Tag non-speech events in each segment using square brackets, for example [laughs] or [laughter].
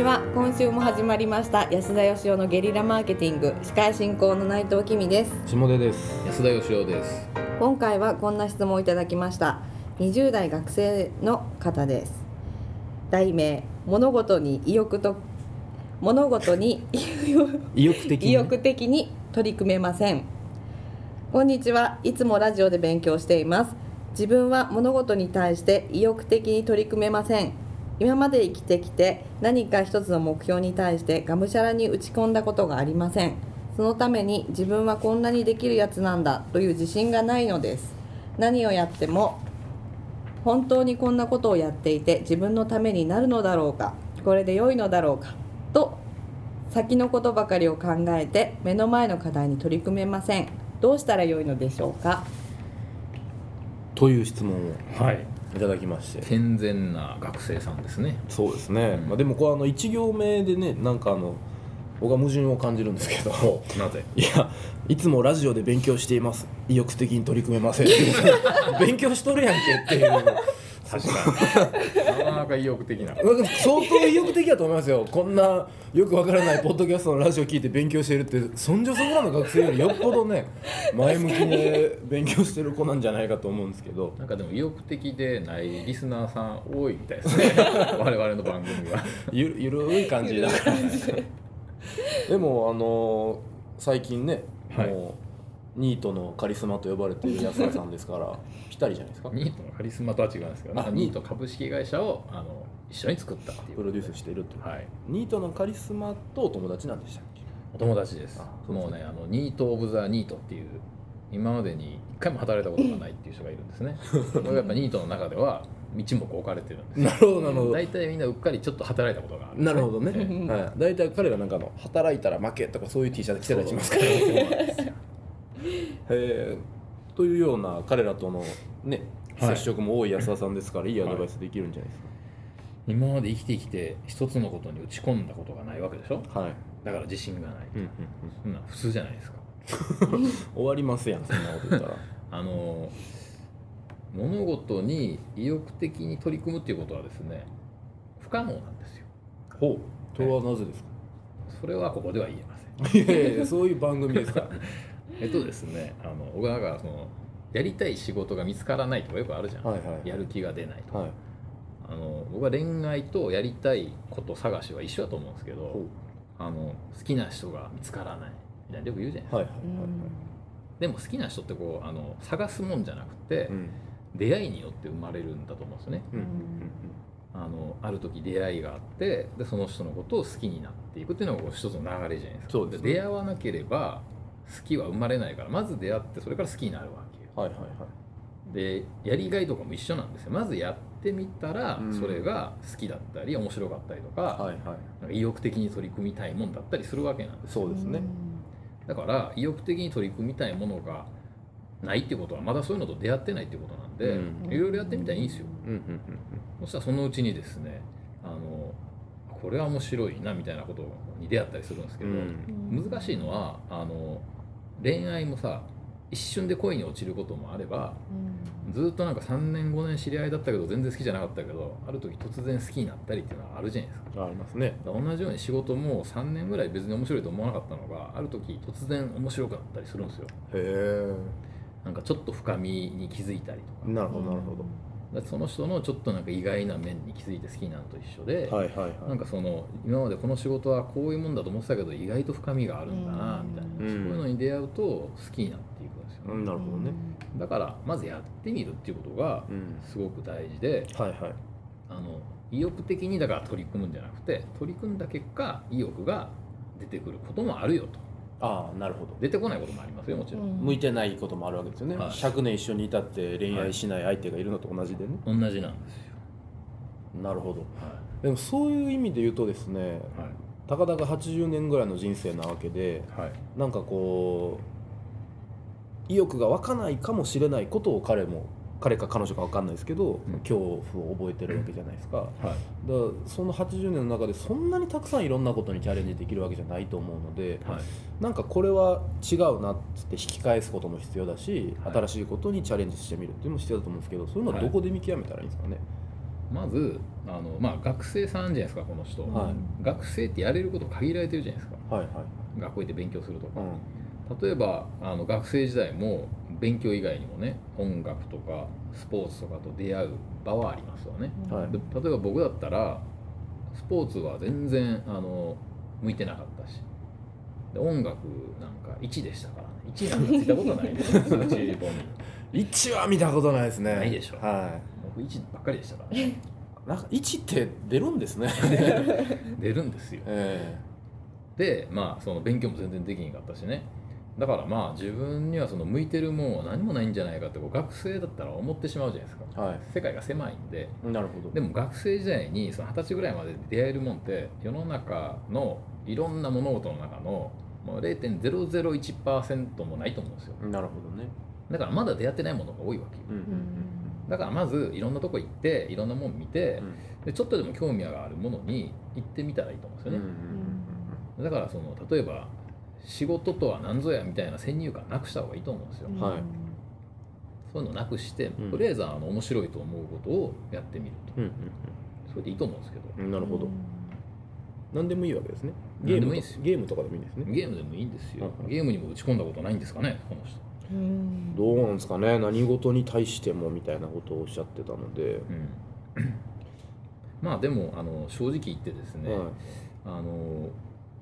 ちは。今週も始まりました安田義雄のゲリラマーケティング司会進行の内藤君です。下出です。安田義雄です。今回はこんな質問をいただきました。20代学生の方です。題名物事に意欲と物事に [laughs] 意欲的に。意欲的に取り組めません。こんにちは。いつもラジオで勉強しています。自分は物事に対して意欲的に取り組めません今まで生きてきて何か一つの目標に対してがむしゃらに打ち込んだことがありません。そのために自分はこんなにできるやつなんだという自信がないのです。何をやっても本当にこんなことをやっていて自分のためになるのだろうかこれで良いのだろうかと先のことばかりを考えて目の前の課題に取り組めません。どうしたら良いのでしょうか？という質問を。はいいただきまして。健全な学生さんですね。そうですね、うん。まあ、でもこうあの1行目でねなんかあの僕は矛盾を感じるんですけど。なぜ？いやいつもラジオで勉強しています。意欲的に取り組めません [laughs] 勉強しとるやんけっていう。確かになかなか意欲的な。相当意欲的だと思いますよ。こんなよくわからないポッドキャストのラジオ聞いて勉強してるってそんじょそこらの学生よりよっぽどね前向きに勉強してる子なんじゃないかと思うんですけど。なんかでも意欲的でないリスナーさん多いみたいですね。[laughs] 我々の番組は。ゆゆるい感じだから。でもあのー最近ね、はい。もうニートのカリスマと呼ばれている安田さんですから [laughs] ぴったりじゃないですか？ニートのカリスマとは違うんですけど、ニート株式会社をあの一緒に作ったっていうプロデュースしているという、はい。ニートのカリスマとお友達なんでしたっけ？お友達です。もうねあのニート・オブ・ザ・ニートっていう今までに一回も働いたことがないっていう人がいるんですね。[laughs] これがやっぱニートの中では道も置かれてるんですよ。なるほどなるほど。大体みんなうっかりちょっと働いたことがあるなるほどね、はい、大体彼らなんかあの働いたら負けとかそういう T シャツ着てたりしますからそうなんですよへー。というような彼らとのねはい。接触も多い安田さんですから、い、いアドバイスできるんじゃないです今まで生きてきて一つのことに打ち込んだことがないわけでしょ？かはい、だから自信がない、うんうんそんなん普通じゃないですか。うん、終わりますやんそんなこと言ったら。[laughs] あの物事に意欲的に取り組むっていうことはですね不可能なんですよ。ほう。それはなぜですか？それはここでは言えません。いやいやそういう番組ですから [laughs] えっとですねあの僕はだからそのやりたい仕事が見つからないとかよくあるじゃん、はいはいやる気が出ないとか、はい。あの僕は恋愛とやりたいこと探しは一緒だと思うんですけどほあの好きな人が見つからない。みたいなよく言うじゃないですか、うはいはいでも好きな人ってこうあの探すもんじゃなくて、うん。出会いによって生まれるんだと思うんですよね。うんうんあのある時出会いがあってでその人のことを好きになっていくっていうのがこう一つの流れじゃないですか。そうですね。出会わなければ好きは生まれないからまず出会ってそれから好きになるわけよ。はいはいはい。でやりがいとかも一緒なんですよ。まずやってみたらうん。それが好きだったり面白かったりとか,、はいはい。なんか意欲的に取り組みたいもんだったりするわけなんですそうですね。だから意欲的に取り組みたいものがないってことはまだそういうのと出会ってないってことなんで、うん。いろいろやってみたらいいんですよ。うんうんうんそしたらそのうちにですねあのこれは面白いなみたいなことに出会ったりするんですけど、うん。難しいのはあの恋愛もさ一瞬で恋に落ちることもあればずっとなんか3年5年知り合いだったけど全然好きじゃなかったけどある時突然好きになったりっていうのはあるじゃないですか。うんありますね。同じように仕事も3年ぐらい別に面白いと思わなかったのがある時突然面白くなったりするんですよ。へなんかちょっと深みに気づいたりとか。えなるほどなるほどその人のちょっとなんか意外な面に気づいて好きになるのと一緒で、はいはいはい。なんかその今までこの仕事はこういうもんだと思ってたけど意外と深みがあるんだなみたいな、うん。そういうのに出会うと好きになっていくんですよね、うんなるほどね。だからまずやってみるっていうことがうん。すごく大事ではいはい。あの意欲的にだから取り組むんじゃなくて取り組んだ結果意欲が出てくることもあるよとああなるほど。出てこないこともありますよもちろん、向いてないこともあるわけですよね、はい。100年一緒にいたって恋愛しない相手がいるのと同じでね、同じなんですよ、なるほど。はでもそういう意味で言うとですねいはい。たかだか80年ぐらいの人生なわけではい。なんかこう意欲が湧かないかもしれないことを彼も彼か彼女か分かんないですけど、うん。恐怖を覚えてるわけじゃないですか、はい。だからその80年の中でそんなにたくさんいろんなことにチャレンジできるわけじゃないと思うので、はい。なんかこれは違うなっつって引き返すことも必要だし、はい。新しいことにチャレンジしてみるっていうのも必要だと思うんですけどそうい。うのはどこで見極めたらいいんですかね、まずあの、まあ、学生さんじゃないですかこの人、はい。学生ってやれること限られてるじゃないですか。はいはい。学校行って勉強するとか。うん例えばあの学生時代も勉強以外にもね音楽とかスポーツとかと出会う場はありますわね、はい。で例えば僕だったらスポーツは全然あの向いてなかったし。で音楽なんか1でしたからね。1なんかついたことないですよ [laughs] 数値本に。1は見たことないですね。ないでしょ。は僕1ばっかりでしたから。ねいなんか1って出るんですね。[laughs] 出るんですよ。えでまあその勉強も全然できんかったしねだからまあ自分にはその向いてるもんは何もないんじゃないかって学生だったら思ってしまうじゃないですか。えはい。世界が狭いんで。なるほど。でも学生時代にその二十歳ぐらいまで出会えるもんって世の中のいろんな物事の中のもう0.001%もないと思うんですよ。なるほどね。だからまだ出会ってないものが多いわけよ。うんうんだからまずいろんなとこ行っていろんなもん見てうん。でちょっとでも興味があるものに行ってみたらいいと思うんですようんね、だからその例えば仕事とは何ぞやみたいな先入観なくした方がいいと思うんですよ、はい。そういうのなくして、ん。とりあえずあの面白いと思うことをやってみると。うんうんそれでいいと思うんですけど。うんなるほど。何でもいいわけですね。ゲームもいいですよ。ゲームとかでもいいんですね。ゲームでもいいんですよ、うんゲームにも打ち込んだことないんですかねこの人。うん。どうなんですかね。何事に対してもみたいなことをおっしゃってたので、うん。[coughs] まあでもあの正直言ってですね、はい。あの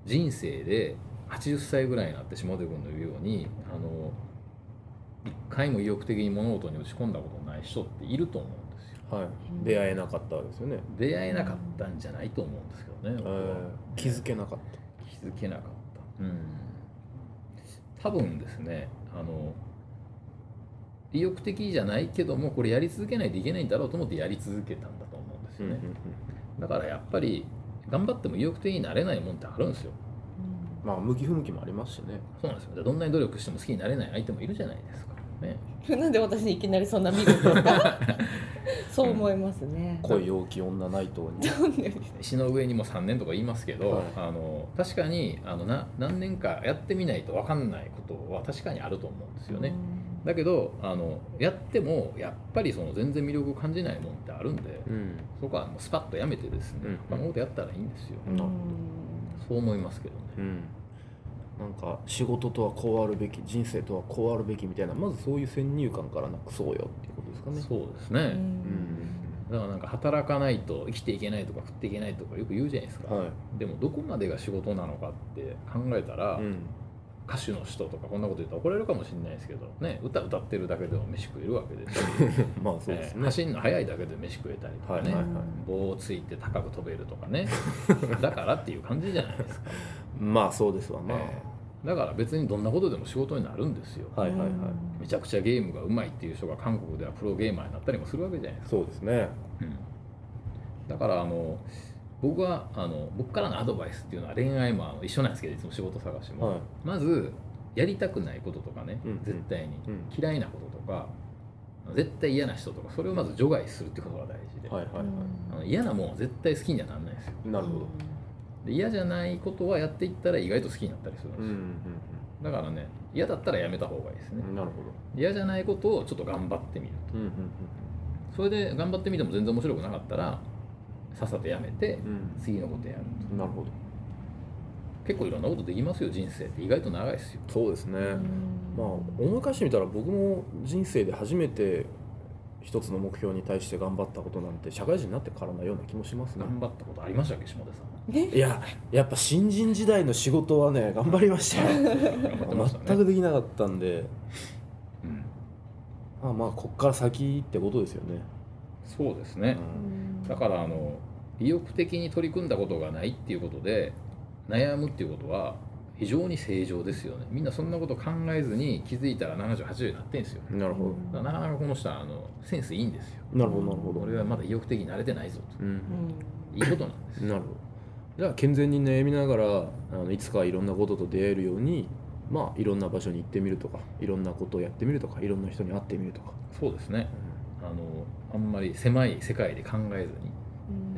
人生で80歳ぐらいになって下出君の言うようにあの一回も意欲的に物事に打ち込んだことない人っていると思うんですよ。はい、出会えなかったわけですよね、出会えなかったんじゃないと思うんですけどね、僕は。えー気づけなかっ気づけなかった。うん。多分ですねあの意欲的じゃないけどもこれやり続けないといけないんだろうと思ってやり続けたんだと思うんですた、よね、だからやっぱり頑張っても意欲的になれないもんってあるんですよまあ向き不向きもありますしね。そうなんですよ。どんなに努力しても好きになれない相手もいるじゃないですかね。なんで私にいきなりそんな見るんですかそう思いますね。恋大きい女ナイトに。なんで石の上にも3年とか言いますけど、はい。あの確かにあのな何年かやってみないと分かんないことは確かにあると思うんですよね、だけどあのやってもやっぱりその全然魅力を感じないもんってあるんで、うん。そこはもうスパッとやめてですね、うん。他のことやったらいいんですよ、なるほどそう思いますけどね、うん。なんか仕事とはこうあるべき人生とはこうあるべきみたいなまずそういう先入観からなくそうよっていうことですかね。そうですね、うん。だからなんか働かないと生きていけないとか食っていけないとかよく言うじゃないですか、はい。でもどこまでが仕事なのかって考えたら、うん歌手の人とかこんなこと言ったら怒られるかもしれないですけどね歌歌ってるだけでも飯食えるわけですし [laughs] まあそうですね、えー走るの速いだけで飯食えたりとかね、はいはいはい棒をついて高く飛べるとかね [laughs] だからっていう感じじゃないですか、まあそうですわな、えーだから別にどんなことでも仕事になるんですよ、はいはいはい。めちゃくちゃゲームがうまいっていう人が韓国ではプロゲーマーになったりもするわけじゃないですか、そうですね。うん。だからあの僕はあの僕からのアドバイスっていうのは恋愛もあの一緒なんですけどいつも仕事探しも、はい。まずやりたくないこととかね、うん絶対に、うん。嫌いなこととか絶対嫌な人とかそれをまず除外するってことが大事で、はいはいはあの嫌なもんは絶対好きにはならないですよ。いなるほど。で嫌じゃないことはやっていったら意外と好きになったりするんですよ、うんうんだからね嫌だったらやめた方がいいですね。うんなるほ嫌じゃないことをちょっと頑張ってみるどうんうん。それで頑張ってみても全然面白くなかったらさっさとやめてうん。次のことやると。うんなるほど。結構いろんなことできますよ人生って意外と長いですよ。そうですね、まあ思い返してみたら僕も人生で初めて一つの目標に対して頑張ったことなんて社会人になってからのような気もしますね。頑張ったことありましたっけ下出さんいややっぱ新人時代の仕事はね頑張りましたよ。ね。全くできなかったんで。うん。まあまあこっから先ってことですよね、そうですね、だからあの意欲的に取り組んだことがないっていうことで悩むっていうことは非常に正常ですよね。みんなそんなこと考えずに気づいたら7080になってんですよ。なるほだからなかなかこの人はあのセンスいいんですよ。どなるほどなるほど。俺はまだ意欲的になれてないぞと。うん。いいことなんです。なるほど。じゃあ健全に悩みながらあのいつかいろんなことと出会えるようにまあいろんな場所に行ってみるとかいろんなことをやってみるとかいろんな人に会ってみるとか、そうですね。あのあんまり狭い世界で考えずに、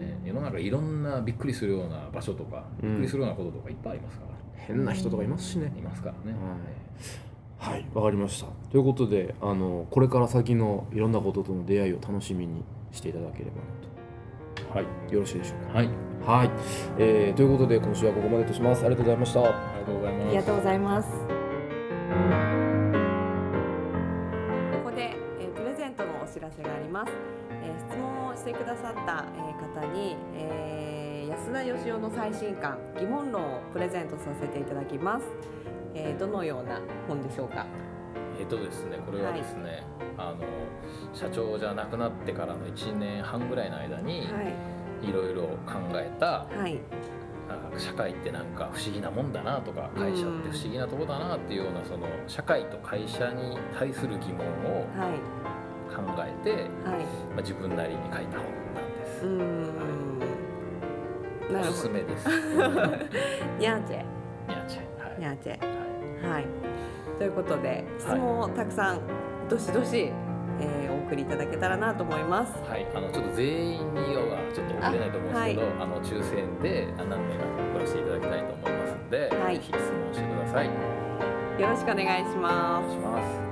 ね世の中いろんなびっくりするような場所とかうん。びっくりするようなこととかいっぱいありますから、変な人とかいますしね、いますからね、はいわかりました。ということであのこれから先のいろんなこととの出会いを楽しみにしていただければなと。はい。よろしいでしょうか？はい。はい、えー、ということで今週はここまでとします。ありがとうございました。ありがとうございます。ありがとうございます。さった、えー方に、えー安田義雄の最新刊疑問論をプレゼントさせていただきます。えーどのような本でしょうか？えっとですねこれはですね、あの社長じゃなくなってからの1年半ぐらいの間にはい。ろいろ考えたはい。社会ってなんか不思議なもんだなとか会社って不思議なとこだなっていうようなその社会と会社に対する疑問をはい考えて、はい。まあ、自分なりに書いた本なんですうー。ん。なお。すすめです。[laughs] ニャーチェニャーチェはいニャーチェ。はいはい。ということで質問をたくさんどしどし、えーお送りいただけたらなと思います。はい、あのちょっと全員にはちょっと送れないと思うんですけど、あ,、の抽選であ何名か送らせていただきたいと思いますので、はいぜひ質問してください。よろしくお願いしますお願いし。ます。